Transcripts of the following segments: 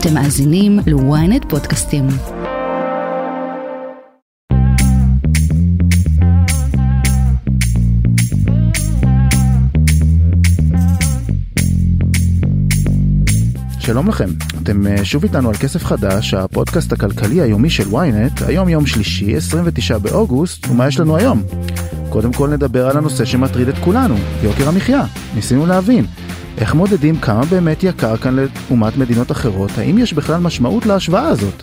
אתם מאזינים ל-ynet פודקאסטים. שלום לכם, אתם אה, שוב איתנו על כסף חדש, הפודקאסט הכלכלי היומי של ynet, היום יום שלישי, 29 באוגוסט, ומה יש לנו היום? קודם כל נדבר על הנושא שמטריד את כולנו, יוקר המחיה. ניסינו להבין, איך מודדים כמה באמת יקר כאן לעומת מדינות אחרות, האם יש בכלל משמעות להשוואה הזאת?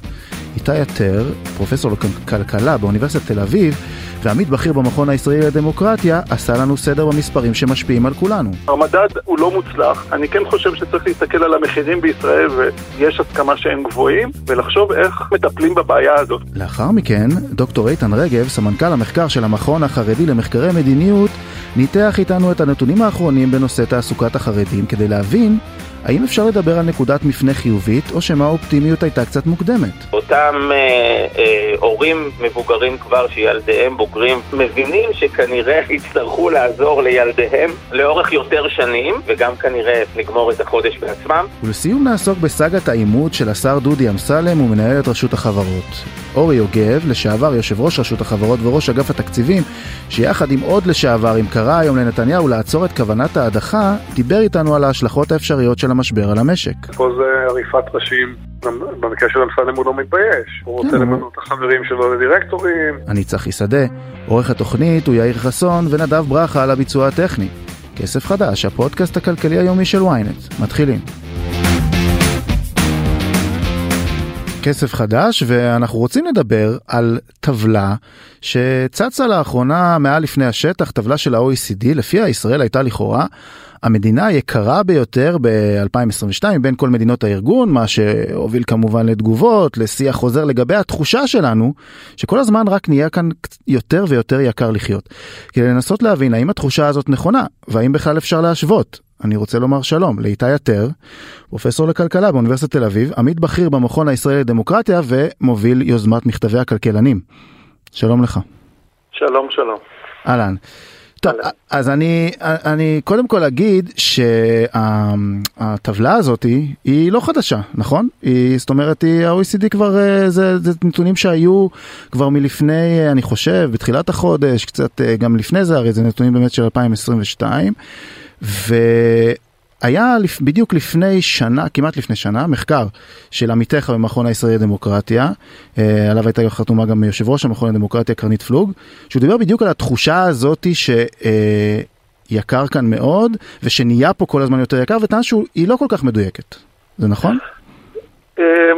איתי עטר, פרופסור לכלכלה באוניברסיטת תל אביב, ועמית בכיר במכון הישראלי לדמוקרטיה, עשה לנו סדר במספרים שמשפיעים על כולנו. המדד הוא לא מוצלח, אני כן חושב שצריך להסתכל על המחירים בישראל, ויש הסכמה שהם גבוהים, ולחשוב איך מטפלים בבעיה הזאת. לאחר מכן, דוקטור איתן רגב, סמנכ"ל המחקר של המכון החרדי למחקרי מדיניות, ניתח איתנו את הנתונים האחרונים בנושא תעסוקת החרדים, כדי להבין האם אפשר לדבר על נקודת מפנה חיובית, או שמה האופטימיות הייתה קצת מוקדמת? אותם אה, אה, הורים מבוגרים כבר שילדיהם בוגרים, מבינים שכנראה יצטרכו לעזור לילדיהם לאורך יותר שנים, וגם כנראה לגמור את החודש בעצמם. ולסיום נעסוק בסאגת העימות של השר דודי אמסלם ומנהלת רשות החברות. אורי יוגב, לשעבר יושב ראש רשות החברות וראש אגף התקציבים, שיחד עם עוד לשעברים קרא היום לנתניהו לעצור את כוונת ההדחה, דיבר איתנו על ההשלכות האפשריות של המשבר על המשק. פה זה עריפת ראשים, במקרה של אמסלם הוא לא מתבייש, הוא רוצה כן, למנות את החברים שלו לדירקטורים. אני צחי שדה, עורך התוכנית הוא יאיר חסון ונדב ברכה על הביצוע הטכני. כסף חדש, הפודקאסט הכלכלי היומי של ynet. מתחילים. כסף חדש ואנחנו רוצים לדבר על טבלה שצצה לאחרונה מעל לפני השטח, טבלה של ה-OECD, לפיה ישראל הייתה לכאורה המדינה היקרה ביותר ב-2022 בין כל מדינות הארגון, מה שהוביל כמובן לתגובות, לשיח חוזר לגבי התחושה שלנו, שכל הזמן רק נהיה כאן יותר ויותר יקר לחיות. כדי לנסות להבין האם התחושה הזאת נכונה, והאם בכלל אפשר להשוות. אני רוצה לומר שלום לאיתי עטר, פרופסור לכלכלה באוניברסיטת תל אביב, עמית בכיר במכון הישראלי לדמוקרטיה ומוביל יוזמת מכתבי הכלכלה. שלום לך. שלום, שלום. אהלן. טוב, אז אני, אני קודם כל אגיד שהטבלה הזאת היא לא חדשה, נכון? היא, זאת אומרת, ה-OECD כבר, אה, זה, זה נתונים שהיו כבר מלפני, אני חושב, בתחילת החודש, קצת אה, גם לפני זה, הרי זה נתונים באמת של 2022. והיה בדיוק לפני שנה, כמעט לפני שנה, מחקר של עמיתך במכון הישראלי לדמוקרטיה, אה, עליו הייתה חתומה גם יושב ראש המכון לדמוקרטיה קרנית פלוג, שהוא דיבר בדיוק על התחושה הזאתי שיקר כאן מאוד, ושנהיה פה כל הזמן יותר יקר, וטען שהיא לא כל כך מדויקת. זה נכון? אה,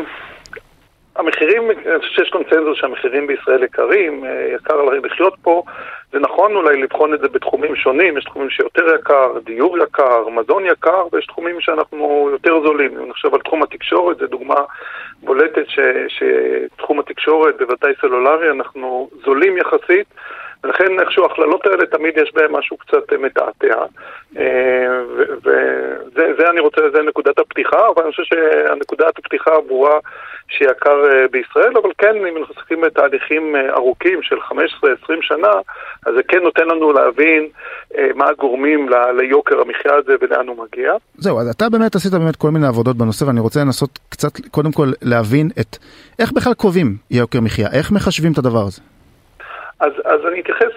המחירים, אני חושב שיש קונצנזוס שהמחירים בישראל יקרים, אה, יקר לחיות פה. זה נכון אולי לבחון את זה בתחומים שונים, יש תחומים שיותר יקר, דיור יקר, מזון יקר, ויש תחומים שאנחנו יותר זולים. אם נחשב על תחום התקשורת, זו דוגמה בולטת שתחום התקשורת, בוודאי סלולרי, אנחנו זולים יחסית. ולכן איכשהו ההכללות האלה תמיד יש בהן משהו קצת מתעתע. אה, וזה אני רוצה, זה נקודת הפתיחה, אבל אני חושב שהנקודת הפתיחה הברורה שיקר אה, בישראל, אבל כן, אם אנחנו מסתכלים בתהליכים אה, ארוכים של 15-20 שנה, אז זה כן נותן לנו להבין מה הגורמים ליוקר המחיה הזה ולאן הוא מגיע. זהו, אז אתה באמת עשית באמת כל מיני עבודות בנושא, ואני רוצה לנסות קצת, קודם כל, להבין את, איך בכלל קובעים יוקר מחיה, איך מחשבים את הדבר הזה? אז, אז אני אתייחס,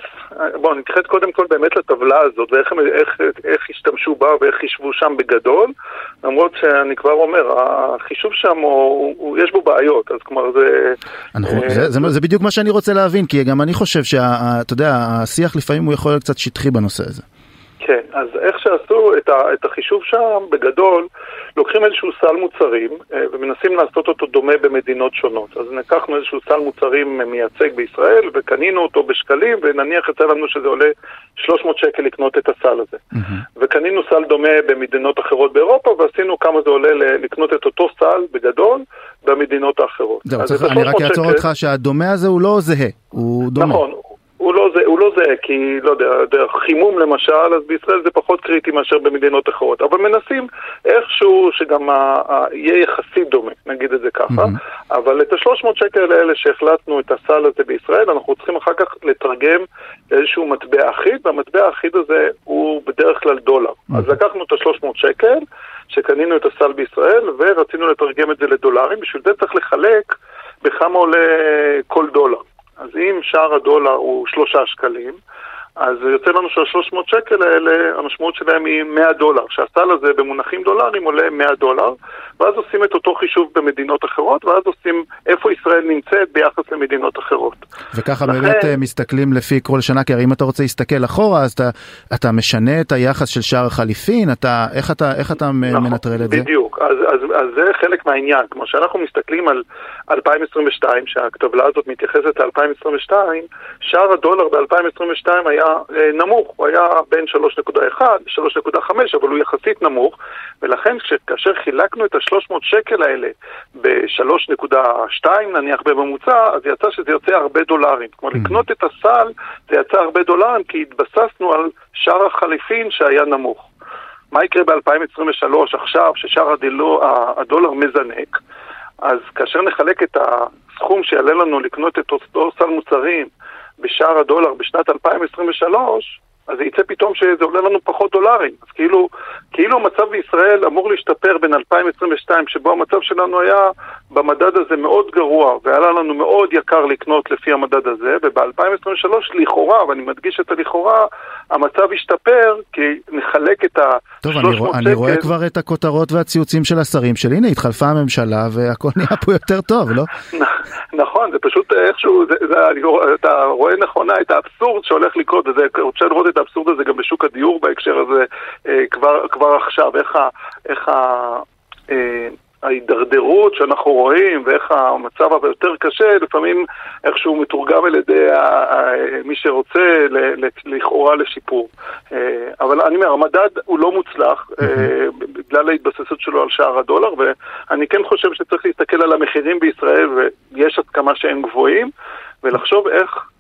בואו נתייחס קודם כל באמת לטבלה הזאת ואיך איך, איך השתמשו בה ואיך חישבו שם בגדול, למרות שאני כבר אומר, החישוב שם הוא, הוא, יש בו בעיות, אז כלומר זה... אנחנו, אה, זה, זה, זה בדיוק מה שאני רוצה להבין, כי גם אני חושב שאתה יודע, השיח לפעמים הוא יכול להיות קצת שטחי בנושא הזה. כן, אז איך שעשו את, ה, את החישוב שם, בגדול, לוקחים איזשהו סל מוצרים אה, ומנסים לעשות אותו דומה במדינות שונות. אז לקחנו איזשהו סל מוצרים מייצג בישראל וקנינו אותו בשקלים ונניח יצא לנו שזה עולה 300 שקל לקנות את הסל הזה. Mm-hmm. וקנינו סל דומה במדינות אחרות באירופה ועשינו כמה זה עולה לקנות את אותו סל בגדול במדינות האחרות. זהו, אני רק אעצור אותך שהדומה הזה הוא לא זהה, הוא דומה. נכון. הוא לא זה, הוא לא זה, כי, לא יודע, דרך חימום למשל, אז בישראל זה פחות קריטי מאשר במדינות אחרות. אבל מנסים איכשהו שגם ה, ה, יהיה יחסית דומה, נגיד את זה ככה. Mm-hmm. אבל את ה-300 שקל האלה שהחלטנו את הסל הזה בישראל, אנחנו צריכים אחר כך לתרגם לאיזשהו מטבע אחיד, והמטבע האחיד הזה הוא בדרך כלל דולר. אז לקחנו את ה-300 שקל, שקנינו את הסל בישראל, ורצינו לתרגם את זה לדולרים, בשביל זה צריך לחלק בכמה עולה כל דולר. אז אם שער הדולר הוא שלושה שקלים, אז יוצא לנו שה-300 שקל האלה, המשמעות שלהם היא 100 דולר, שהסל הזה במונחים דולרים עולה 100 דולר, ואז עושים את אותו חישוב במדינות אחרות, ואז עושים איפה ישראל נמצאת ביחס למדינות אחרות. וככה לכן... באמת אה, מסתכלים לפי כל שנה, כי הרי אם אתה רוצה להסתכל אחורה, אז אתה, אתה משנה את היחס של שער החליפין, אתה, איך אתה, איך אתה נכון, מנטרל את זה? בדיוק, אז, אז, אז זה חלק מהעניין. כמו שאנחנו מסתכלים על 2022, שהטבלה הזאת מתייחסת ל-2022, שער הדולר ב-2022 היה נמוך, הוא היה בין 3.1 ל-3.5, אבל הוא יחסית נמוך, ולכן כאשר חילקנו את ה-300 שקל האלה ב-3.2 נניח בממוצע, אז יצא שזה יוצא הרבה דולרים. כלומר, mm. לקנות את הסל זה יצא הרבה דולרים, כי התבססנו על שער החליפין שהיה נמוך. מה יקרה ב-2023 עכשיו, ששער הדולר מזנק? אז כאשר נחלק את הסכום שיעלה לנו לקנות את אותו סל מוצרים בשער הדולר בשנת 2023, אז יצא פתאום שזה עולה לנו פחות דולרים. אז כאילו, כאילו המצב בישראל אמור להשתפר בין 2022, שבו המצב שלנו היה במדד הזה מאוד גרוע, והיה לנו מאוד יקר לקנות לפי המדד הזה, וב-2023 לכאורה, ואני מדגיש את הלכאורה, המצב ישתפר, כי נחלק את ה-300 טוב, אני, רוא, אני רואה כבר את הכותרות והציוצים של השרים של הנה, התחלפה הממשלה והכל נהיה פה יותר טוב, לא? נכון, זה פשוט איכשהו, זה, זה, אתה רואה נכונה את האבסורד שהולך לקרות, וזה, אפשר לראות את האבסורד הזה גם בשוק הדיור בהקשר הזה אה, כבר, כבר עכשיו, איך ה... איך ה אה, ההידרדרות שאנחנו רואים ואיך המצב הרבה יותר קשה, לפעמים איכשהו מתורגם על ידי מי שרוצה לכאורה לשיפור. אה, אבל אני אומר, המדד הוא לא מוצלח בגלל ההתבססות שלו על שער הדולר, ואני כן חושב שצריך להסתכל על המחירים בישראל, ויש עד כמה שהם גבוהים, ולחשוב איך...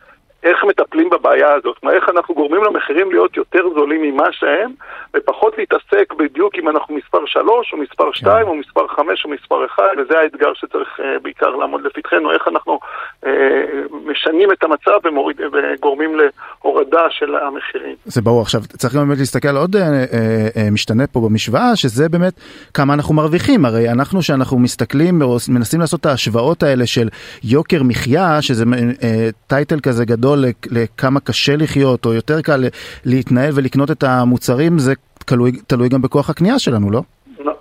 איך מטפלים בבעיה הזאת, כלומר איך אנחנו גורמים למחירים להיות יותר זולים ממה שהם, ופחות להתעסק בדיוק אם אנחנו מספר 3 או מספר 2 כן. או מספר 5 או מספר 1, וזה האתגר שצריך uh, בעיקר לעמוד לפתחנו, איך אנחנו uh, משנים את המצב ומוריד, וגורמים להורדה של המחירים. זה ברור, עכשיו צריך גם באמת להסתכל על עוד uh, uh, משתנה פה במשוואה, שזה באמת כמה אנחנו מרוויחים, הרי אנחנו שאנחנו מסתכלים מנסים לעשות את ההשוואות האלה של יוקר מחיה, שזה uh, טייטל כזה גדול. גדול לכמה קשה לחיות או יותר קל להתנהל ולקנות את המוצרים, זה תלוי, תלוי גם בכוח הקנייה שלנו, לא?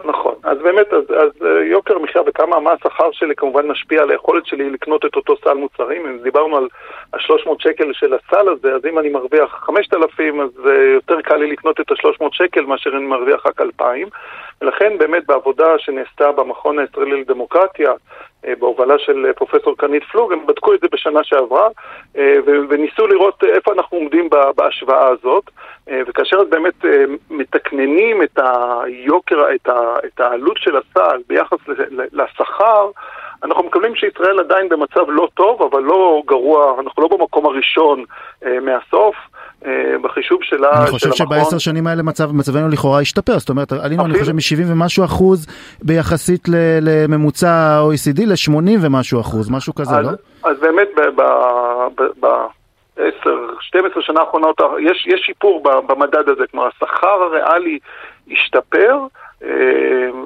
נכון, אז באמת, אז, אז אה, יוקר המחיה וכמה מה השכר שלי כמובן משפיע על היכולת שלי לקנות את אותו סל מוצרים. אם דיברנו על ה-300 שקל של הסל הזה, אז אם אני מרוויח 5,000, אז uh, יותר קל לי לקנות את ה-300 שקל מאשר אני מרוויח רק 2,000. ולכן באמת בעבודה שנעשתה במכון הישראלי לדמוקרטיה, אה, בהובלה של אה, פרופסור קרנית פלוג, הם בדקו את זה בשנה שעברה אה, וניסו לראות איפה אנחנו עומדים בהשוואה הזאת. וכאשר באמת מתקננים את היוקר, את העלות של הסל ביחס לשכר, אנחנו מקבלים שישראל עדיין במצב לא טוב, אבל לא גרוע, אנחנו לא במקום הראשון מהסוף. אה, בחישוב שלה, אני חושב שבעשר שנים האלה מצב, מצבנו לכאורה השתפר, זאת אומרת, עלינו אני חושב מ-70 ומשהו אחוז ביחסית לממוצע OECD ל-80 ומשהו אחוז, משהו כזה, אז, לא? אז באמת ב-10, 12 שנה האחרונות יש, יש שיפור במדד הזה, כלומר השכר הריאלי השתפר,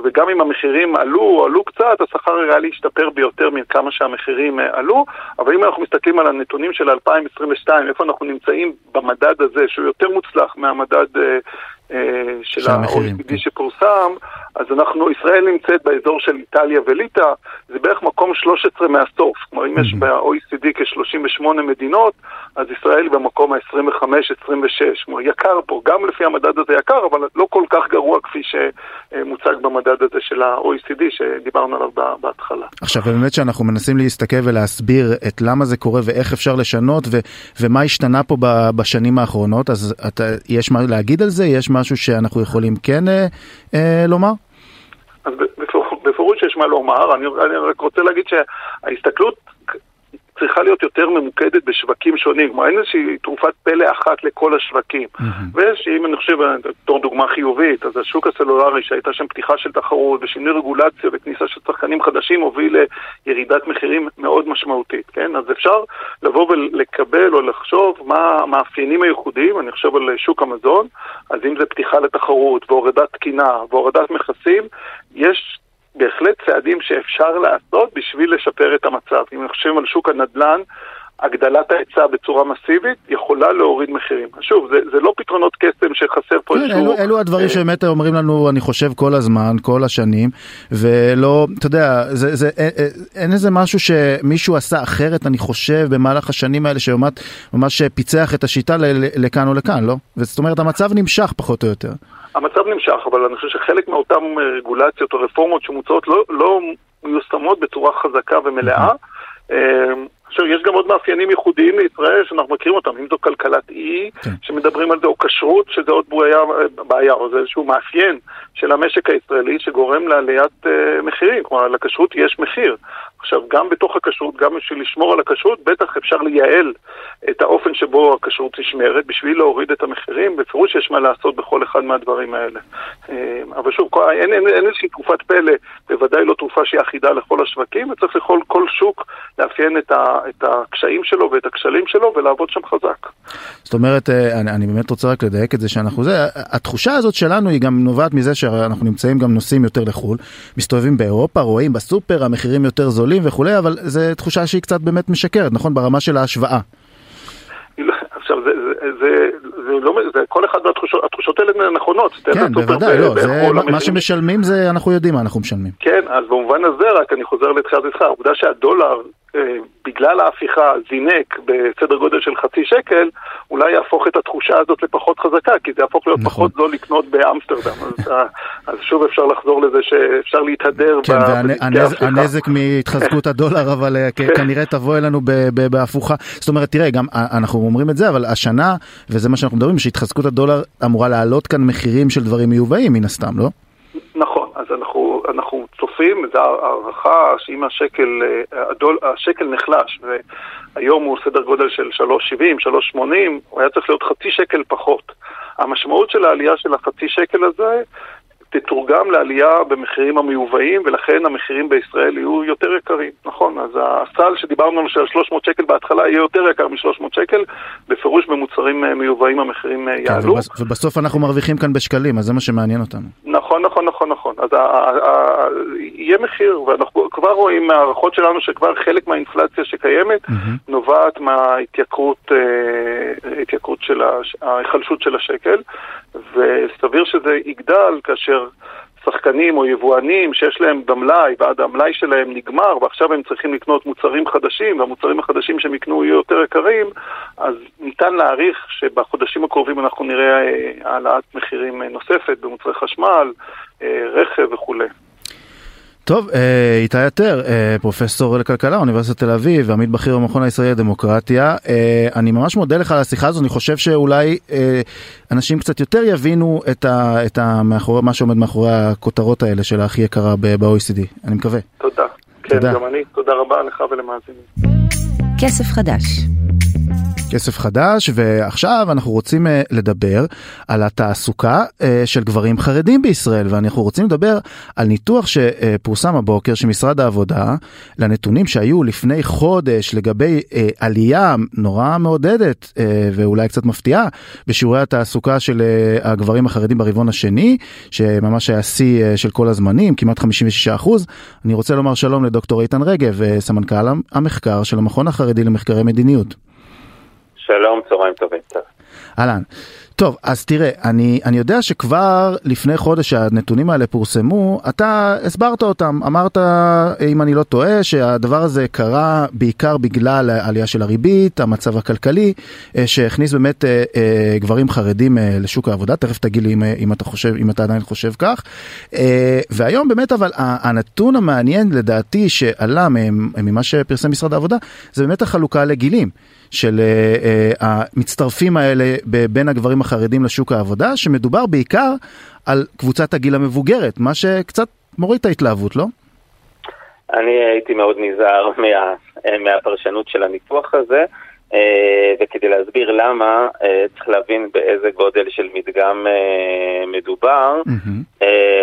וגם אם המחירים עלו עלו קצת, השכר הריאלי השתפר ביותר מכמה שהמחירים אה, עלו, אבל אם אנחנו מסתכלים על הנתונים של 2022, איפה אנחנו נמצאים במדד הזה, שהוא יותר מוצלח מהמדד אה, של ה-OECD כן. שפורסם, אז אנחנו, ישראל נמצאת באזור של איטליה וליטא, זה בערך מקום 13 מהסוף. כלומר, אם יש ב-OECD כ-38 מדינות, אז ישראל במקום ה-25-26. כלומר, יקר פה, גם לפי המדד הזה יקר, אבל לא כל כך גרוע כפי שמוצג במדד הזה של ה-OECD שדיברנו עליו בהתחלה. עכשיו, באמת שאנחנו מנסים להסתכל ולהסביר את למה זה קורה ואיך אפשר לשנות ו- ומה השתנה פה בשנים האחרונות, אז אתה, יש מה להגיד על זה? יש משהו שאנחנו יכולים כן אה, אה, לומר? אז בפירוש יש מה לומר, אני, אני רק רוצה להגיד שההסתכלות צריכה להיות יותר ממוקדת בשווקים שונים, כלומר אין איזושהי תרופת פלא אחת לכל השווקים. Mm-hmm. ויש, אם אני חושב, בתור דוגמה חיובית, אז השוק הסלולרי שהייתה שם פתיחה של תחרות ושינוי רגולציה וכניסה של שחקנים חדשים הוביל לירידת מחירים מאוד משמעותית, כן? אז אפשר לבוא ולקבל או לחשוב מה המאפיינים הייחודיים, אני חושב על שוק המזון, אז אם זה פתיחה לתחרות והורדת תקינה והורדת מכסים, יש בהחלט צעדים שאפשר לעשות בשביל לשפר את המצב. אם אני חושב על שוק הנדל"ן, הגדלת ההיצע בצורה מסיבית יכולה להוריד מחירים. שוב, זה, זה לא פתרונות קסם שחסר פה כן, איזשהו... אלו, אלו הדברים אה, שבאמת אומרים לנו, אני חושב, כל הזמן, כל השנים, ולא, אתה יודע, זה, זה, אין, אה, אה, אין איזה משהו שמישהו עשה אחרת, אני חושב, במהלך השנים האלה, שממש פיצח את השיטה לכאן או לכאן, לא? זאת אומרת, המצב נמשך פחות או יותר. המצב נמשך, אבל אני חושב שחלק מאותן רגולציות או רפורמות שמוצעות לא, לא מיושמות בצורה חזקה ומלאה. עכשיו, יש גם עוד מאפיינים ייחודיים לישראל שאנחנו מכירים אותם, אם זו כלכלת אי, כן. שמדברים על זה, או כשרות, שזה עוד בעיה, בעיה, או זה איזשהו מאפיין של המשק הישראלי שגורם לעליית uh, מחירים. כלומר, לכשרות יש מחיר. עכשיו, גם בתוך הכשרות, גם בשביל לשמור על הכשרות, בטח אפשר לייעל את האופן שבו הכשרות נשמרת בשביל להוריד את המחירים. בפירוש יש מה לעשות בכל אחד מהדברים האלה. אה, אבל שוב, אין, איזושהי תרופת פלא, בוודאי לא תרופה שהיא אחידה לכל השווקים, וצריך לכל כל שוק לאפיין את, ה, את הקשיים שלו ואת הכשלים שלו ולעבוד שם חזק. זאת אומרת, אה, אני, אני באמת רוצה רק לדייק את זה שאנחנו זה, התחושה הזאת שלנו היא גם נובעת מזה שאנחנו נמצאים גם נוסעים יותר לחו"ל, מסתובבים באירופה, רואים בסופר, המחירים יותר זולים. גדולים וכולי, אבל זו תחושה שהיא קצת באמת משקרת, נכון? ברמה של ההשוואה. עכשיו, זה, זה, זה, זה לא, זה כל אחד מהתחושות, התחושות האלה נכונות. כן, בוודאי, לא, זה, מה שמשלמים זה, אנחנו יודעים מה אנחנו משלמים. כן, אז במובן הזה רק אני חוזר לתחילת איתך, העובדה שהדולר בגלל ההפיכה זינק בסדר גודל של חצי שקל, אולי יהפוך את התחושה הזאת לפחות חזקה, כי זה יהפוך להיות נכון. פחות זול לקנות באמסטרדם. אז, אה, אז שוב אפשר לחזור לזה שאפשר להתהדר. כן, והנזק מהתחזקות הדולר, אבל אה, כן. כנראה תבוא אלינו בהפוכה. זאת אומרת, תראה, גם אנחנו אומרים את זה, אבל השנה, וזה מה שאנחנו מדברים, שהתחזקות הדולר אמורה להעלות כאן מחירים של דברים מיובאים מן הסתם, לא? אז אנחנו, אנחנו צופים, זו הערכה שאם השקל, אה, הדול, השקל נחלש והיום הוא סדר גודל של 3.70, 3.80, הוא היה צריך להיות חצי שקל פחות. המשמעות של העלייה של החצי שקל הזה תתורגם לעלייה במחירים המיובאים, ולכן המחירים בישראל יהיו יותר יקרים, נכון? אז הסל שדיברנו על 300 שקל בהתחלה יהיה יותר יקר מ-300 שקל, בפירוש במוצרים אה, מיובאים המחירים אה, כן, יעלו. ובסוף אנחנו מרוויחים כאן בשקלים, אז זה מה שמעניין אותנו. נכון, נכון, נכון, נכון. אז יהיה מחיר, ואנחנו כבר רואים מההערכות שלנו שכבר חלק מהאינפלציה שקיימת נובעת מההתייקרות אה, של ההיחלשות של השקל, וסביר שזה יגדל כאשר שחקנים או יבואנים שיש להם במלאי ועד המלאי שלהם נגמר ועכשיו הם צריכים לקנות מוצרים חדשים והמוצרים החדשים שהם יקנו יהיו יותר יקרים אז ניתן להעריך שבחודשים הקרובים אנחנו נראה אה, העלאת מחירים אה, נוספת במוצרי חשמל, אה, רכב וכולי. טוב, אה, איתי יתר, אה, פרופסור לכלכלה, אוניברסיטת תל אביב, עמית בכיר במכון הישראלי לדמוקרטיה. אה, אני ממש מודה לך על השיחה הזו, אני חושב שאולי אנשים קצת יותר יבינו את, ה, את המאחורי, מה שעומד מאחורי הכותרות האלה של הכי יקרה ב-OECD. אני מקווה. תודה. כן, תודה. גם אני. תודה רבה לך ולמאזינים. כסף חדש. כסף חדש, ועכשיו אנחנו רוצים אה, לדבר על התעסוקה אה, של גברים חרדים בישראל, ואנחנו רוצים לדבר על ניתוח שפורסם הבוקר של משרד העבודה לנתונים שהיו לפני חודש לגבי אה, עלייה נורא מעודדת ואולי קצת מפתיעה בשיעורי התעסוקה של הגברים החרדים ברבעון השני, שממש היה שיא של כל הזמנים, כמעט 56 אחוז. אני רוצה לומר שלום לדוקטור איתן רגב, סמנכ"ל המחקר של המכון החרדי למחקרי מדיניות. שלום, צהריים טובים. אהלן. טוב, אז תראה, אני, אני יודע שכבר לפני חודש שהנתונים האלה פורסמו, אתה הסברת אותם, אמרת, אם אני לא טועה, שהדבר הזה קרה בעיקר בגלל העלייה של הריבית, המצב הכלכלי, אה, שהכניס באמת אה, אה, גברים חרדים לשוק העבודה, תכף תגיד לי אם, אם אתה חושב, אם אתה עדיין חושב כך. והיום באמת, אבל הנתון המעניין לדעתי שעלה ממה שפרסם משרד העבודה, זה באמת החלוקה לגילים. של uh, uh, המצטרפים האלה בין הגברים החרדים לשוק העבודה, שמדובר בעיקר על קבוצת הגיל המבוגרת, מה שקצת מוריד את ההתלהבות, לא? אני הייתי מאוד נזהר מה, מהפרשנות של הניתוח הזה, אה, וכדי להסביר למה, אה, צריך להבין באיזה גודל של מדגם אה, מדובר. מהמם.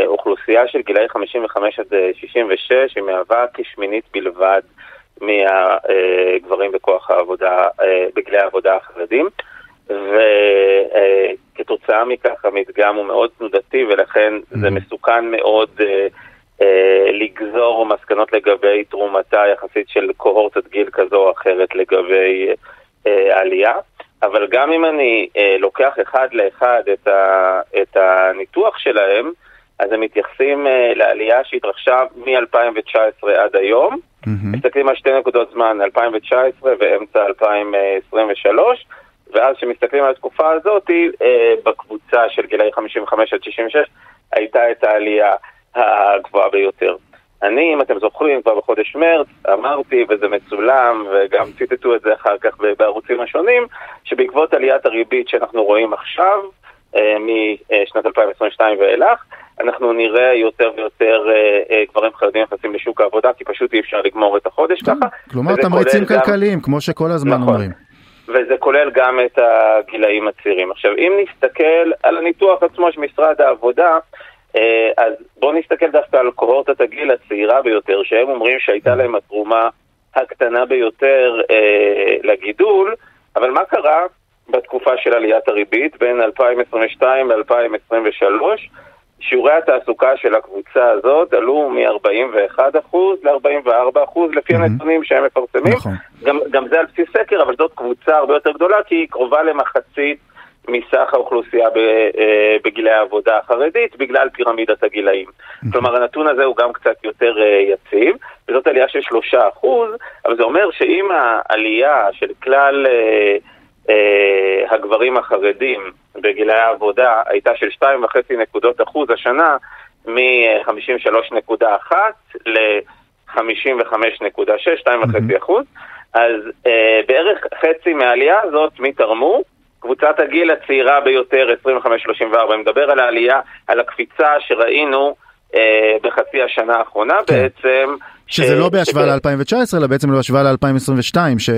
אוכלוסייה של גילאי 55 עד 66 היא מהווה כשמינית בלבד מהגברים בכוח העבודה, בגילי העבודה החרדים. וכתוצאה מכך המדגם הוא מאוד תנודתי ולכן זה Mhm. מסוכן מאוד אה, אה, לגזור מסקנות לגבי תרומתה היחסית של קוהורטת גיל כזו או אחרת לגבי אה, העלייה. אבל גם אם אני אה, לוקח אחד לאחד את, ה, את הניתוח שלהם, אז הם מתייחסים אה, לעלייה שהתרחשה מ-2019 עד היום. מהמם. מסתכלים על שתי נקודות זמן, 2019 ואמצע 2023, ואז כשמסתכלים על התקופה הזאת, אה, בקבוצה של גילאי 55 עד 66, הייתה את העלייה הגבוהה ביותר. אני, אם אתם זוכרים, כבר בחודש מרץ, אמרתי, וזה מצולם, וגם ציטטו את זה אחר כך בערוצים השונים, שבעקבות עליית הריבית שאנחנו רואים עכשיו, משנת 2022 ואילך, אנחנו נראה יותר ויותר אה, אה, גברים חרדים נכנסים לשוק העבודה, כי פשוט אי אפשר לגמור את החודש ככה. כלומר תמריצים כלכליים, כמו שכל הזמן נכון. אומרים. וזה כולל גם את הגילאים הצעירים. עכשיו, אם נסתכל על הניתוח עצמו של משרד העבודה, אה, אז בואו נסתכל דווקא על קוהורטת הגיל הצעירה ביותר, שהם אומרים שהייתה להם התרומה הקטנה ביותר אה, לגידול, אבל מה קרה בתקופה של עליית הריבית בין 2022 ל-2023? שיעורי התעסוקה של הקבוצה הזאת עלו מ-41% ל-44% לפי מהמם. הנתונים שהם מפרסמים. נכון. גם, גם זה על בסיס סקר, אבל זאת קבוצה הרבה יותר גדולה, כי היא קרובה למחצית מסך האוכלוסייה אה, בגילי העבודה החרדית, בגלל פירמידת הגילאים. כלומר, הנתון הזה הוא גם קצת יותר אה, יציב, וזאת עלייה של שלושה אחוז, אבל זה אומר שאם העלייה של כלל אה, הגברים החרדים בגילי העבודה הייתה של 2.5 נקודות אחוז השנה, מ-53.1 ל-55.6, 2.5 אחוז, אז אה, בערך חצי מהעלייה הזאת, מי תרמו? קבוצת הגיל הצעירה ביותר, 25-34. אני מדבר על העלייה, על הקפיצה שראינו אה, בחצי השנה האחרונה כן. בעצם. שזה לא בהשוואה ש- ל-2019, אלא בעצם בהשוואה ל-2022, ש... אה,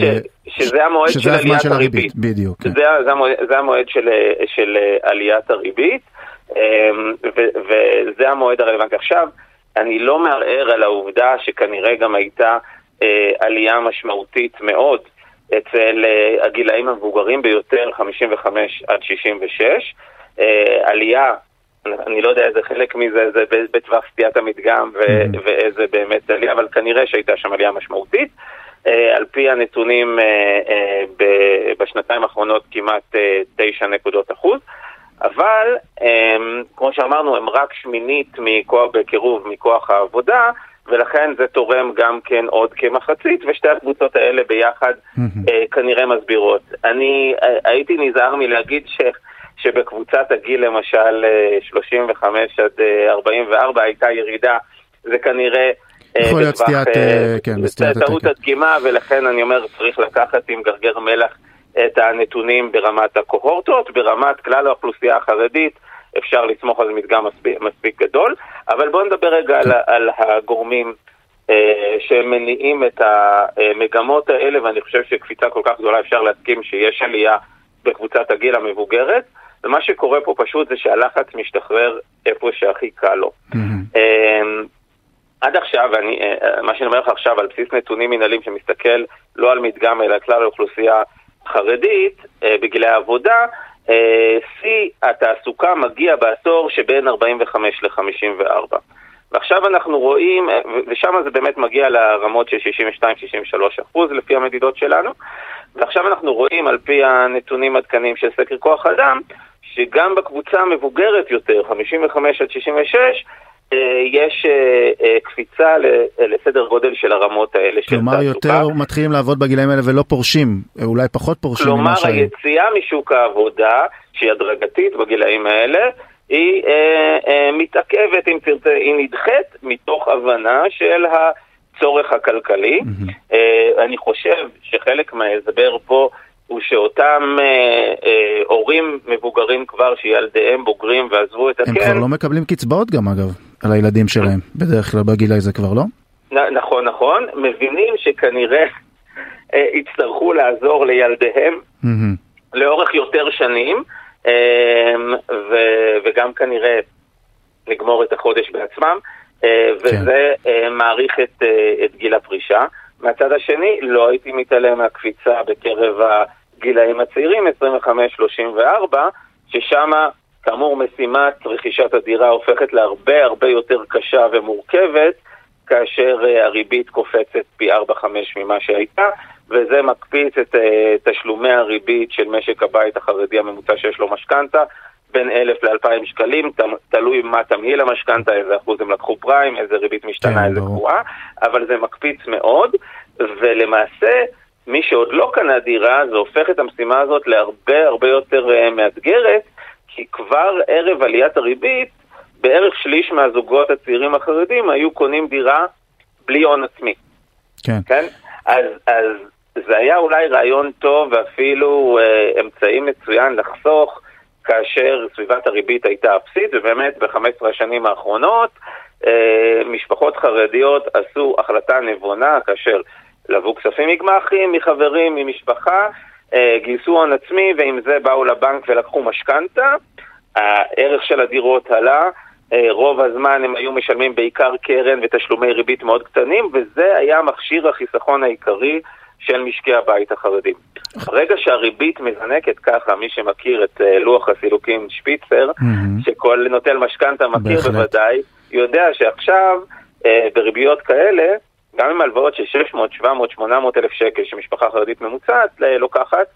ש- שזה המועד של שזה הזמן עליית של הריבית, הריבית. בדיוק. כן. זה, זה, המועד, זה המועד של, של עליית הריבית, אמ, ו- וזה המועד הרלוונטי. עכשיו, אני לא מערער על העובדה שכנראה גם הייתה אה, עלייה משמעותית מאוד אצל אה, הגילאים המבוגרים ביותר, 55 עד 66. אה, עלייה, אני לא יודע איזה חלק מזה זה בטווח סטיית המדגם ו- Mhm. ואיזה באמת עלייה, אבל כנראה שהייתה שם עלייה משמעותית. אה, על פי הנתונים אה, אה, ב- בשנתיים האחרונות כמעט אה, תשע נקודות אחוז, אבל אה, כמו שאמרנו הם רק שמינית מכוח, בקירוב מכוח העבודה, ולכן זה תורם גם כן עוד כמחצית, ושתי הקבוצות האלה ביחד מהמם. אה, כנראה מסבירות. אני אה, הייתי נזהר מלהגיד ש... שבקבוצת הגיל למשל אה, 35 עד אה, 44 הייתה ירידה, זה כנראה... אה, יכול להיות סטיית, אה, אה, כן, בסטיית טעות התקן. הדגימה, ולכן אני אומר, צריך לקחת עם גרגר מלח את הנתונים ברמת הקוהורטות, ברמת כלל האוכלוסייה החרדית, אפשר לסמוך על מדגם מספיק, מספיק גדול, אבל בואו נדבר רגע על, על הגורמים אה, שמניעים את המגמות האלה, ואני חושב שקפיצה כל כך גדולה אפשר להסכים שיש עלייה בקבוצת הגיל המבוגרת, ומה שקורה פה פשוט זה שהלחץ משתחרר איפה שהכי קל לו. אמ, עד עכשיו, אני, אה, מה שאני אומר לך עכשיו על בסיס נתונים מנהלים שמסתכל לא על מדגם אלא כלל האוכלוסייה החרדית אה, בגילי העבודה, אה, שיא התעסוקה מגיע בעשור שבין 45 ל-54. ועכשיו אנחנו רואים, אה, ושם זה באמת מגיע לרמות של 62-63 אחוז לפי המדידות שלנו, ועכשיו אנחנו רואים על פי הנתונים העדכניים של סקר כוח אדם, שגם בקבוצה המבוגרת יותר, 55 עד 66, אה, יש אה, אה, קפיצה לסדר גודל של הרמות האלה של כלומר תעסוקה. יותר מתחילים לעבוד בגילאים האלה ולא פורשים, אולי פחות פורשים כלומר, ממה שהיו. היציאה משוק העבודה, שהיא הדרגתית בגילאים האלה, היא אה, אה, מתעכבת, אם תרצה, היא נדחית מתוך הבנה של הצורך הכלכלי. מהמם. אה, אני חושב שחלק מההסבר פה הוא שאותם אה, אה, הורים מבוגרים כבר, שילדיהם בוגרים ועזבו את הם הקן, כבר לא מקבלים קצבאות גם אגב, על הילדים שלהם, בדרך כלל בגיל הזה כבר לא? נ- נכון, נכון, מבינים שכנראה אה, יצטרכו לעזור לילדיהם. לאורך יותר שנים, אה, ו- וגם כנראה לגמור את החודש בעצמם, אה, וזה אה, מעריך את, אה, את גיל הפרישה. מהצד השני, לא הייתי מתעלם מהקפיצה בקרב הגילאים הצעירים, 25-34, ששם, כאמור, משימת רכישת הדירה הופכת להרבה הרבה יותר קשה ומורכבת, כאשר אה, הריבית קופצת פי 4-5 ממה שהייתה, וזה מקפיץ את אה, תשלומי הריבית של משק הבית החרדי הממוצע שיש לו משכנתה. בין אלף לאלפיים שקלים, תלוי מה תמהיל המשכנתה, איזה אחוז הם לקחו פריים, איזה ריבית משתנה, כן, איזה. קבועה, אבל זה מקפיץ מאוד, ולמעשה, מי שעוד לא קנה דירה, זה הופך את המשימה הזאת להרבה הרבה יותר uh, מאתגרת, כי כבר ערב עליית הריבית, בערך שליש מהזוגות הצעירים החרדים היו קונים דירה בלי הון עצמי. כן. כן? אז, אז זה היה אולי רעיון טוב ואפילו אה, אמצעי מצוין לחסוך כאשר סביבת הריבית הייתה אפסית, ובאמת ב-15 השנים האחרונות אה, משפחות חרדיות עשו החלטה נבונה כאשר לבו כספים מגמ"חים, מחברים, ממשפחה, אה, גייסו הון עצמי ועם זה באו לבנק ולקחו משכנתה. הערך של הדירות עלה, אה, רוב הזמן הם היו משלמים בעיקר קרן ותשלומי ריבית מאוד קטנים, וזה היה מכשיר החיסכון העיקרי של משקי הבית החרדים. ברגע שהריבית מזנקת ככה, מי שמכיר את אה, לוח הסילוקין שפיצר, מהמם. שכל נוטל משכנתה מכיר. בוודאי, יודע שעכשיו בריביות כאלה, גם עם הלוואות של 600, 700, 800 אלף שקל שמשפחה חרדית ממוצעת אה, לוקחת,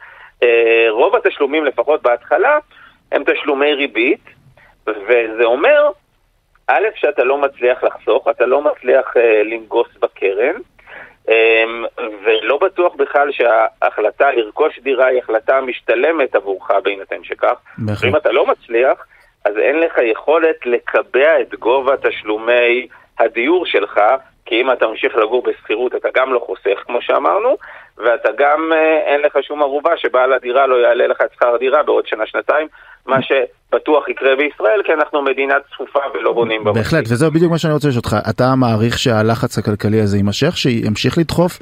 אה, רוב התשלומים לפחות בהתחלה הם תשלומי ריבית, וזה אומר, א', שאתה לא מצליח לחסוך, אתה לא מצליח אה, לנגוס בקרן, אמ, ולא בטוח בכלל שההחלטה לרכוש דירה היא החלטה משתלמת עבורך בהינתן שכך. בהחלט. ואם אתה לא מצליח, אז אין לך יכולת לקבע את גובה תשלומי הדיור שלך, כי אם אתה ממשיך לגור בשכירות אתה גם לא חוסך, כמו שאמרנו, ואתה גם אה, אין לך שום ערובה שבעל הדירה לא יעלה לך את שכר הדירה בעוד שנה-שנתיים, מה שבטוח יקרה בישראל, כי אנחנו מדינה צפופה ולא בונים בה. בהחלט, וזהו בדיוק מה שאני רוצה לשאול אותך. אתה מעריך שהלחץ הכלכלי הזה יימשך, שימשיך לדחוף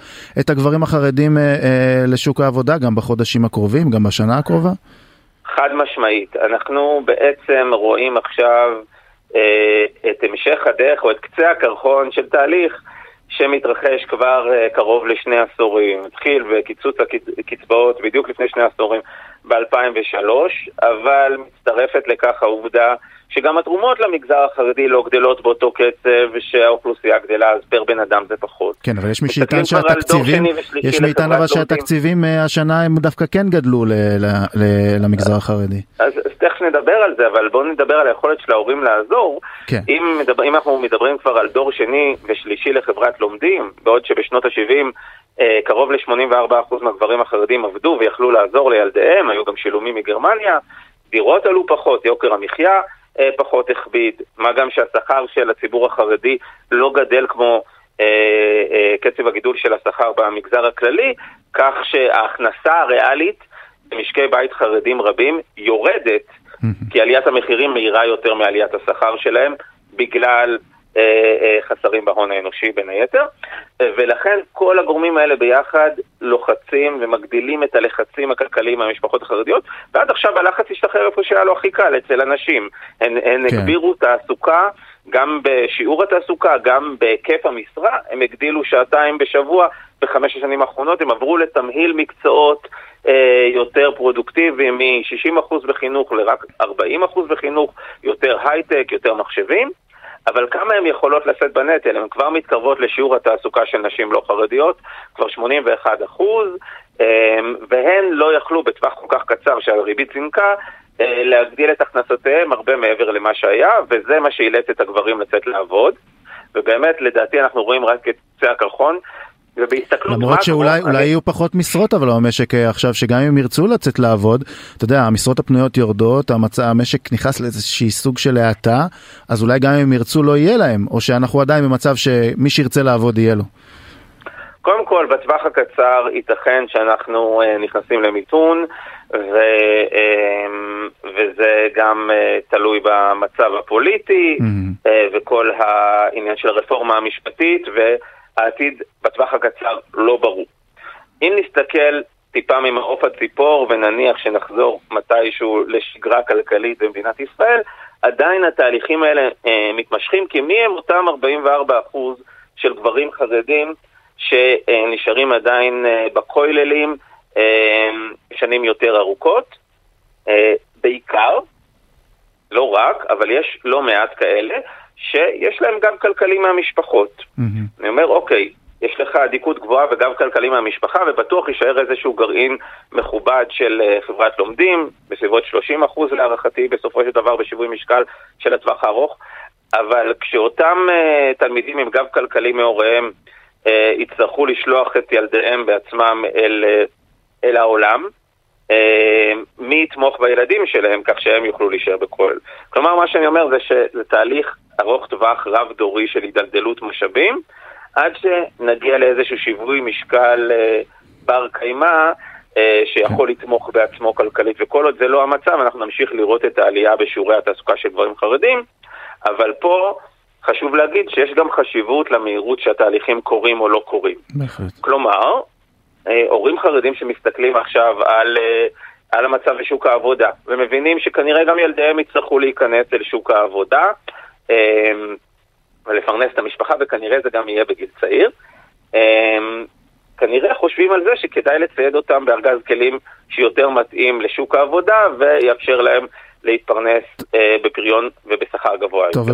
את הגברים החרדים אה, אה, לשוק העבודה גם בחודשים הקרובים, גם בשנה הקרובה? חד משמעית. אנחנו בעצם רואים עכשיו את המשך הדרך או את קצה הקרחון של תהליך שמתרחש כבר אה, קרוב לשני עשורים. התחיל בקיצוץ הקצבאות בדיוק לפני שני עשורים ב-2003, אבל מצטרפת לכך העובדה שגם התרומות למגזר החרדי לא גדלות באותו קצב ושהאוכלוסייה גדלה, אז פר בן אדם זה פחות. כן, אבל יש מי שיטען שהתקציבים, יש מי יטען לחברת אבל. שהתקציבים אה, השנה הם דווקא כן גדלו ל- ל- ל- למגזר החרדי. אז, אז תכף נדבר על זה, אבל בואו נדבר על היכולת של ההורים לעזור. כן. אם, מדבר, אם אנחנו מדברים כבר על דור שני ושלישי לחברת לומדים, בעוד שבשנות ה-70 אה, קרוב ל-84% מהגברים החרדים עבדו ויכלו לעזור לילדיהם, היו גם שילומים מגרמניה, דירות עלו פחות, יוקר המחיה פחות הכביד, מה גם שהשכר של הציבור החרדי לא גדל כמו אה, אה, קצב הגידול של השכר במגזר הכללי, כך שההכנסה הריאלית במשקי בית חרדים רבים יורדת, כי עליית המחירים מהירה יותר מעליית השכר שלהם, בגלל אה, אה, חסרים בהון האנושי בין היתר, אה, ולכן כל הגורמים האלה ביחד לוחצים ומגדילים את הלחצים הכלכליים מהמשפחות החרדיות, ועד עכשיו הלחץ השתחרר איפה שהיה לו הכי קל, אצל הנשים. הן, הן כן. הגבירו תעסוקה, גם בשיעור התעסוקה, גם בהיקף המשרה, הם הגדילו שעתיים בשבוע בחמש השנים האחרונות, הם עברו לתמהיל מקצועות אה, יותר פרודוקטיביים מ-60% בחינוך לרק 40% בחינוך, יותר הייטק, יותר מחשבים. אבל כמה הן יכולות לשאת בנטל? הן כבר מתקרבות לשיעור התעסוקה של נשים לא חרדיות, כבר 81 אחוז, והן לא יכלו בטווח כל כך קצר שהריבית זינקה, אה, להגדיל את הכנסותיהם הרבה מעבר למה שהיה, וזה מה שאילץ את הגברים לצאת לעבוד. ובאמת, לדעתי אנחנו רואים רק את קצה הקרחון. ובהסתכלות למרות שאולי אולי אני- יהיו פחות משרות אבל במשק אה, עכשיו שגם אם ירצו לצאת לעבוד אתה יודע המשרות הפנויות יורדות המצ... המשק נכנס לאיזושהי סוג של האטה אז אולי גם אם ירצו לא יהיה להם או שאנחנו עדיין במצב שמי שירצה לעבוד יהיה לו. קודם כל, בטווח הקצר ייתכן שאנחנו אה, נכנסים למיתון, ו, אה, וזה גם תלוי במצב הפוליטי Mhm. אה, וכל העניין של הרפורמה המשפטית, העתיד בטווח הקצר לא ברור. אם נסתכל טיפה ממעוף הציפור ונניח שנחזור מתישהו לשגרה כלכלית במדינת ישראל, עדיין התהליכים האלה אה, מתמשכים, כי מי הם אותם 44% של גברים חרדים שנשארים עדיין אה, בכוללים אה, שנים יותר ארוכות? אה, בעיקר, לא רק, אבל יש לא מעט כאלה, שיש להם גם כלכלי מהמשפחות. Mm-hmm. אני אומר, אוקיי, יש לך עדיקות גבוהה וגם כלכלי מהמשפחה, ובטוח יישאר איזשהו גרעין מכובד של אה, חברת לומדים, בסביבות 30% להערכתי בסופו של דבר בשיווי משקל של הטווח הארוך, אבל כשאותם uh, תלמידים עם גב כלכלי מהוריהם uh, יצטרכו לשלוח את ילדיהם בעצמם אל, uh, אל העולם, uh, מי יתמוך בילדים שלהם כך שהם יוכלו להישאר בכולל. כלומר, מה שאני אומר זה שזה תהליך ארוך טווח רב-דורי של הידלדלות משאבים, עד שנגיע לאיזשהו שיווי משקל אה, בר קיימא אה, שיכול לתמוך בעצמו כלכלית, וכל עוד זה לא המצב, אנחנו נמשיך לראות את העלייה בשיעורי התעסוקה של גברים חרדים, אבל פה חשוב להגיד שיש גם חשיבות למהירות שהתהליכים קורים או לא קורים. בהחלט. כלומר, אה, הורים חרדים שמסתכלים עכשיו על... על המצב בשוק העבודה, ומבינים שכנראה גם ילדיהם יצטרכו להיכנס אל שוק העבודה. ולפרנס את המשפחה, וכנראה זה גם יהיה בגיל צעיר. אמ, כנראה חושבים על זה שכדאי לצייד אותם בארגז כלים שיותר מתאים לשוק העבודה ויאפשר להם להתפרנס אה, בפריון ובשכר גבוה טוב,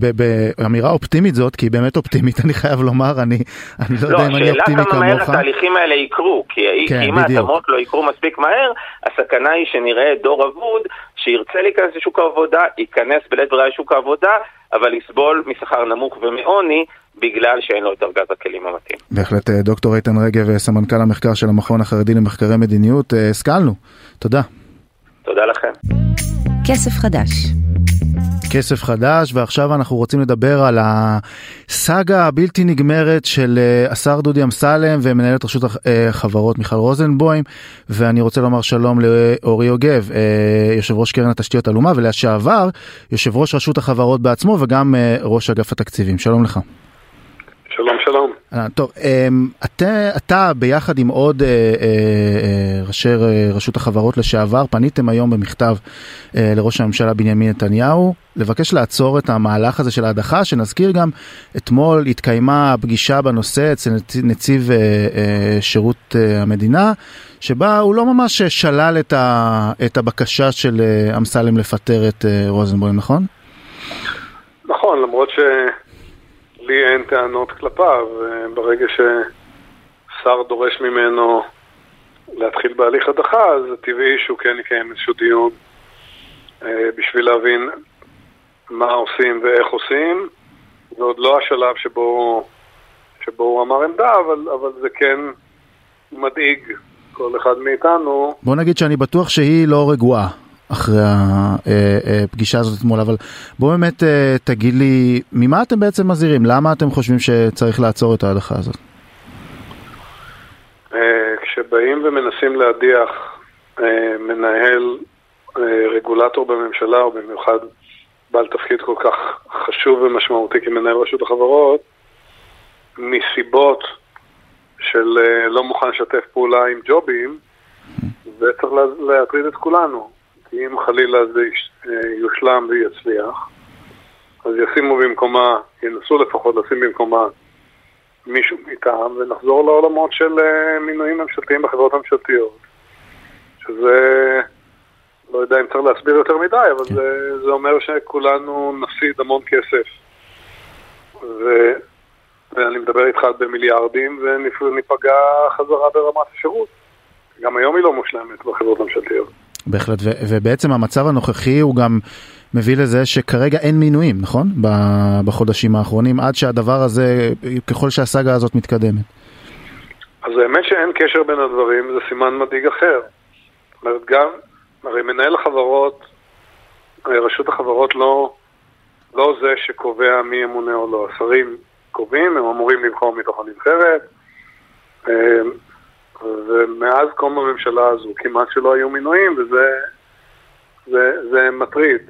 ובאמירה אופטימית זאת, כי היא באמת אופטימית, אני חייב לומר, אני, אני לא, לא יודע אם אני אופטימי כמוך. לא, השאלה כמה מהר התהליכים האלה יקרו, כי כן, אם ההתאמות לא יקרו מספיק מהר, הסכנה היא שנראה דור אבוד שירצה להיכנס לשוק העבודה, ייכנס בלית ברירה לשוק העבודה, אבל יסבול משכר נמוך ומעוני בגלל שאין לו את ארגז הכלים המתאים. בהחלט אה, דוקטור איתן רגב, סמנכ"ל המחקר של המכון החרדי למחקרי מדיניות, אה, השכלנו. תודה. תודה לכם. כסף חדש. כסף חדש ועכשיו אנחנו רוצים לדבר על הסאגה הבלתי נגמרת של אה, השר דודי אמסלם ומנהלת רשות החברות מיכל רוזנבוים ואני רוצה לומר שלום לאורי יוגב אה, יושב ראש קרן התשתיות הלאומה ולשעבר יושב ראש רשות החברות בעצמו וגם אה, ראש אגף התקציבים שלום לך. שלום שלום. אה, טוב, אמ, אתה, אתה ביחד עם עוד אה, אה, ראשי רשות החברות לשעבר פניתם היום במכתב לראש הממשלה בנימין נתניהו לבקש לעצור את המהלך הזה של ההדחה, שנזכיר גם אתמול התקיימה פגישה בנושא אצל נציב שירות המדינה, שבה הוא לא ממש שלל את הבקשה של אמסלם לפטר את רוזנבוים, נכון? נכון, למרות ש... לי אין טענות כלפיו. ברגע ששר דורש ממנו להתחיל בהליך הדחה, אז טבעי שהוא כן יקיים איזשהו דיון אה, בשביל להבין מה עושים ואיך עושים. זה עוד לא השלב שבו, שבו הוא אמר עמדה, אבל, אבל זה כן מדאיג כל אחד מאיתנו. בוא נגיד שאני בטוח שהיא לא רגועה. אחרי הפגישה הזאת אתמול, אבל בוא באמת אה, תגיד לי, ממה אתם בעצם מזהירים? למה אתם חושבים שצריך לעצור את ההלכה הזאת? אה, כשבאים ומנסים להדיח אה, מנהל רגולטור בממשלה, או במיוחד בעל תפקיד כל כך חשוב ומשמעותי כמנהל רשות החברות, מסיבות של לא מוכן לשתף פעולה עם ג'ובים, זה צריך להטריד את כולנו. כי אם חלילה זה יושלם ויצליח, אז ישימו במקומה, ינסו לפחות לשים במקומה מישהו מטעם, ונחזור לעולמות של אה, מינויים ממשלתיים בחברות הממשלתיות. שזה, לא יודע אם צריך להסביר יותר מדי, אבל כן. זה, זה אומר שכולנו נפסיד המון כסף. ו, ואני מדבר איתך במיליארדים, וניפגע חזרה ברמת השירות. גם היום היא לא מושלמת בחברות הממשלתיות. בהחלט, ו- ובעצם המצב הנוכחי הוא גם מביא לזה שכרגע אין מינויים, נכון? בחודשים האחרונים, עד שהדבר הזה, ככל שהסאגה הזאת מתקדמת. אז האמת שאין קשר בין הדברים, זה סימן מדאיג אחר. זאת אומרת, גם, הרי מנהל החברות, רשות החברות לא, לא זה שקובע מי ימונה או לא. השרים קובעים, הם אמורים לבחור מתוך הנבחרת. ומאז קום הממשלה הזו כמעט שלא היו מינויים, וזה זה, זה מטריד.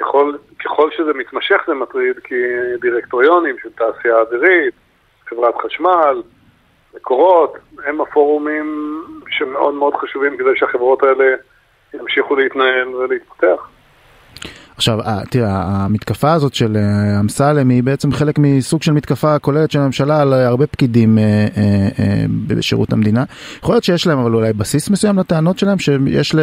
ככל, ככל שזה מתמשך זה מטריד, כי דירקטוריונים של תעשייה אווירית, חברת חשמל, מקורות, הם הפורומים שמאוד מאוד חשובים כדי שהחברות האלה ימשיכו להתנהל ולהתפתח. עכשיו, אה, תראה, המתקפה הזאת של אה, אמסלם היא בעצם חלק מסוג של מתקפה כוללת של הממשלה על הרבה פקידים אה, בשירות המדינה. יכול להיות שיש להם אבל אולי בסיס מסוים לטענות שלהם, שיש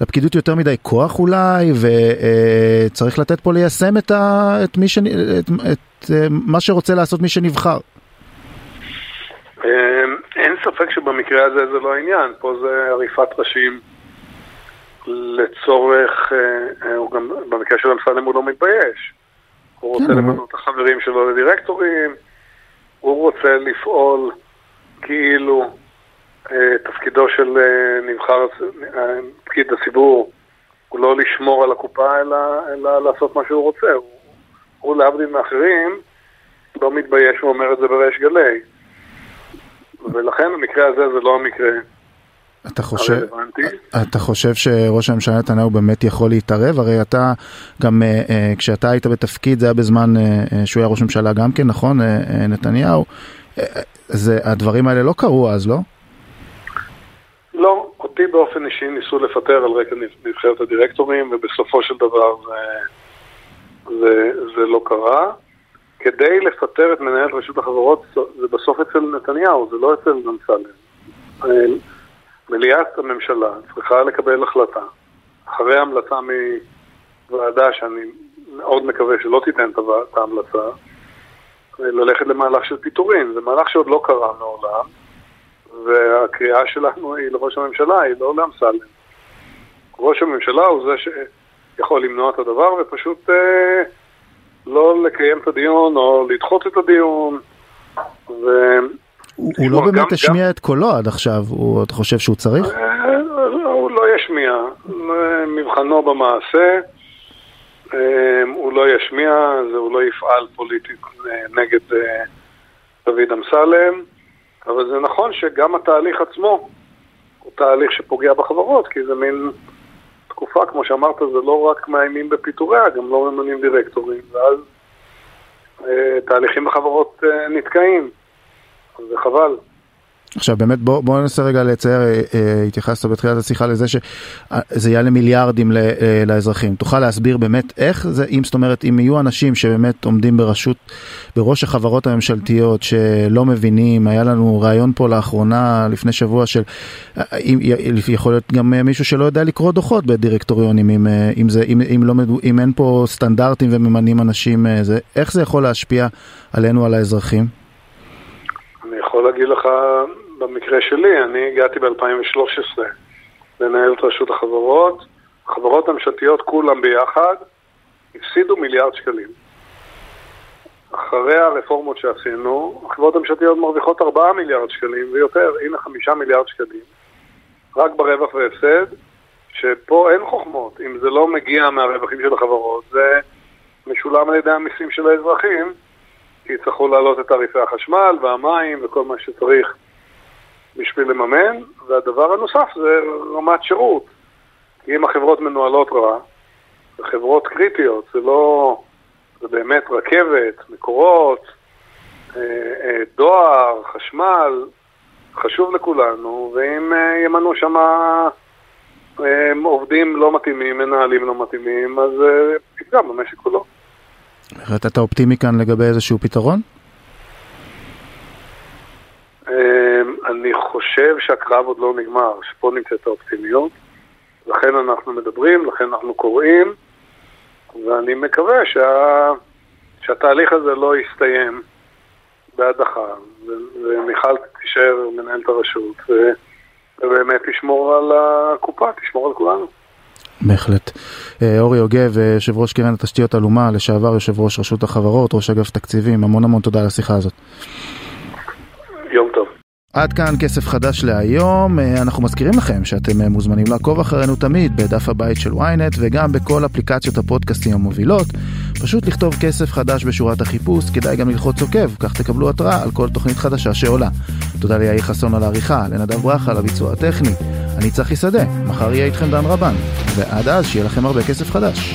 לפקידות יותר מדי כוח אולי, וצריך לתת פה ליישם את, ה, את, מי ש, את, את מה שרוצה לעשות מי שנבחר. אין ספק שבמקרה הזה זה לא העניין, פה זה עריפת ראשים. לצורך, אה, הוא גם, במקרה של אמסלם הוא לא מתבייש. הוא רוצה כן, למנות את החברים שלו לדירקטורים, הוא רוצה לפעול כאילו אה, תפקידו של אה, נבחר, פקיד הציבור הוא לא לשמור על הקופה, אלא, אלא לעשות מה שהוא רוצה. הוא, הוא להבדיל מאחרים, לא מתבייש, הוא אומר את זה בריש גלי. ולכן המקרה הזה זה לא המקרה. אתה חושב, אתה חושב שראש הממשלה נתניהו באמת יכול להתערב? הרי אתה גם אה, אה, כשאתה היית בתפקיד זה היה בזמן אה, שהוא היה ראש ממשלה גם כן, נכון? נתניהו. זה, הדברים האלה לא קרו אז, לא? לא, אותי באופן אישי ניסו לפטר על רקע נבחרת הדירקטורים ובסופו של דבר זה, זה, זה לא קרה. כדי לפטר את מנהל רשות החברות זה בסוף אצל נתניהו, זה לא אצל אמסלם. מליאת הממשלה צריכה לקבל החלטה, אחרי המלצה מוועדה שאני מאוד מקווה שלא תיתן את ההמלצה, ללכת למהלך של פיטורים. זה מהלך שעוד לא קרה מעולם, והקריאה שלנו היא לראש הממשלה, היא לא לאמסלם. ראש הממשלה הוא זה שיכול למנוע את הדבר ופשוט אה, לא לקיים את הדיון או לדחות את הדיון. ו... הוא לא באמת השמיע את קולו עד עכשיו, אתה חושב שהוא צריך? אה, הוא לא ישמיע, מבחנו במעשה, אה, הוא לא ישמיע, הוא לא יפעל פוליטית אה, נגד דוד אמסלם, אבל זה נכון שגם התהליך עצמו הוא תהליך שפוגע בחברות, כי זה מין תקופה, כמו שאמרת, זה לא רק מאיימים בפיטוריה, גם לא ממנים דירקטורים, ואז תהליכים בחברות נתקעים. זה חבל. עכשיו באמת בוא, בוא ננסה רגע לצייר, אה, אה, התייחסת בתחילת השיחה לזה שזה יעלה מיליארדים אה, לאזרחים. תוכל להסביר באמת איך זה, אם זאת אומרת, אם יהיו אנשים שבאמת עומדים בראשות, בראש החברות הממשלתיות שלא מבינים, היה לנו ראיון פה לאחרונה, לפני שבוע של, אם, יכול להיות גם מישהו שלא יודע לקרוא דוחות בדירקטוריונים, אם, אם, זה, אם, אם, לא, אם אין פה סטנדרטים וממנים אנשים, זה, איך זה יכול להשפיע עלינו, על האזרחים? יכול להגיד לך, במקרה שלי, אני הגעתי ב-2013 לנהל את רשות החברות. החברות הממשלתיות כולם ביחד הפסידו מיליארד שקלים. אחרי הרפורמות שעשינו, החברות הממשלתיות מרוויחות 4 מיליארד שקלים ויותר, הנה 5 מיליארד שקלים. רק ברווח והפסד, שפה אין חוכמות. אם זה לא מגיע מהרווחים של החברות, זה משולם על ידי המיסים של האזרחים. כי יצטרכו להעלות את תעריפי החשמל והמים וכל מה שצריך בשביל לממן, והדבר הנוסף זה רמת שירות. כי אם החברות מנוהלות רע, זה חברות קריטיות, זה לא... זה באמת רכבת, מקורות, אה, אה, דואר, חשמל, חשוב לכולנו, ואם אה, ימנו שם עובדים לא מתאימים, מנהלים לא מתאימים, אז יפגע במשק כולו. בהחלט אתה אופטימי כאן לגבי איזשהו פתרון? אמ, אני חושב שהקרב עוד לא נגמר, שפה נמצאת האופטימיות. לכן אנחנו מדברים, לכן אנחנו קוראים, ואני מקווה שה... שהתהליך הזה לא יסתיים בהדחה, ומיכל תישאר מנהלת הרשות, ובאמת תשמור על הקופה, תשמור על כולנו. בהחלט. אה, אורי יוגב, אה, יושב ראש קרן התשתיות הלאומה, לשעבר יושב ראש רשות החברות, ראש אגף תקציבים, המון המון תודה על השיחה הזאת. יום טוב. עד כאן כסף חדש להיום, אה, אנחנו מזכירים לכם שאתם מוזמנים לעקוב אחרינו תמיד בדף הבית של ynet וגם בכל אפליקציות הפודקאסטים המובילות. פשוט לכתוב כסף חדש בשורת החיפוש, כדאי גם ללחוץ עוקב, כך תקבלו התראה על כל תוכנית חדשה שעולה. תודה ליאיר חסון על העריכה, לנדב ברכה על הביצוע הטכני. אני צחי שדה, מחר יהיה איתכם דן רבן, ועד אז שיהיה לכם הרבה כסף חדש.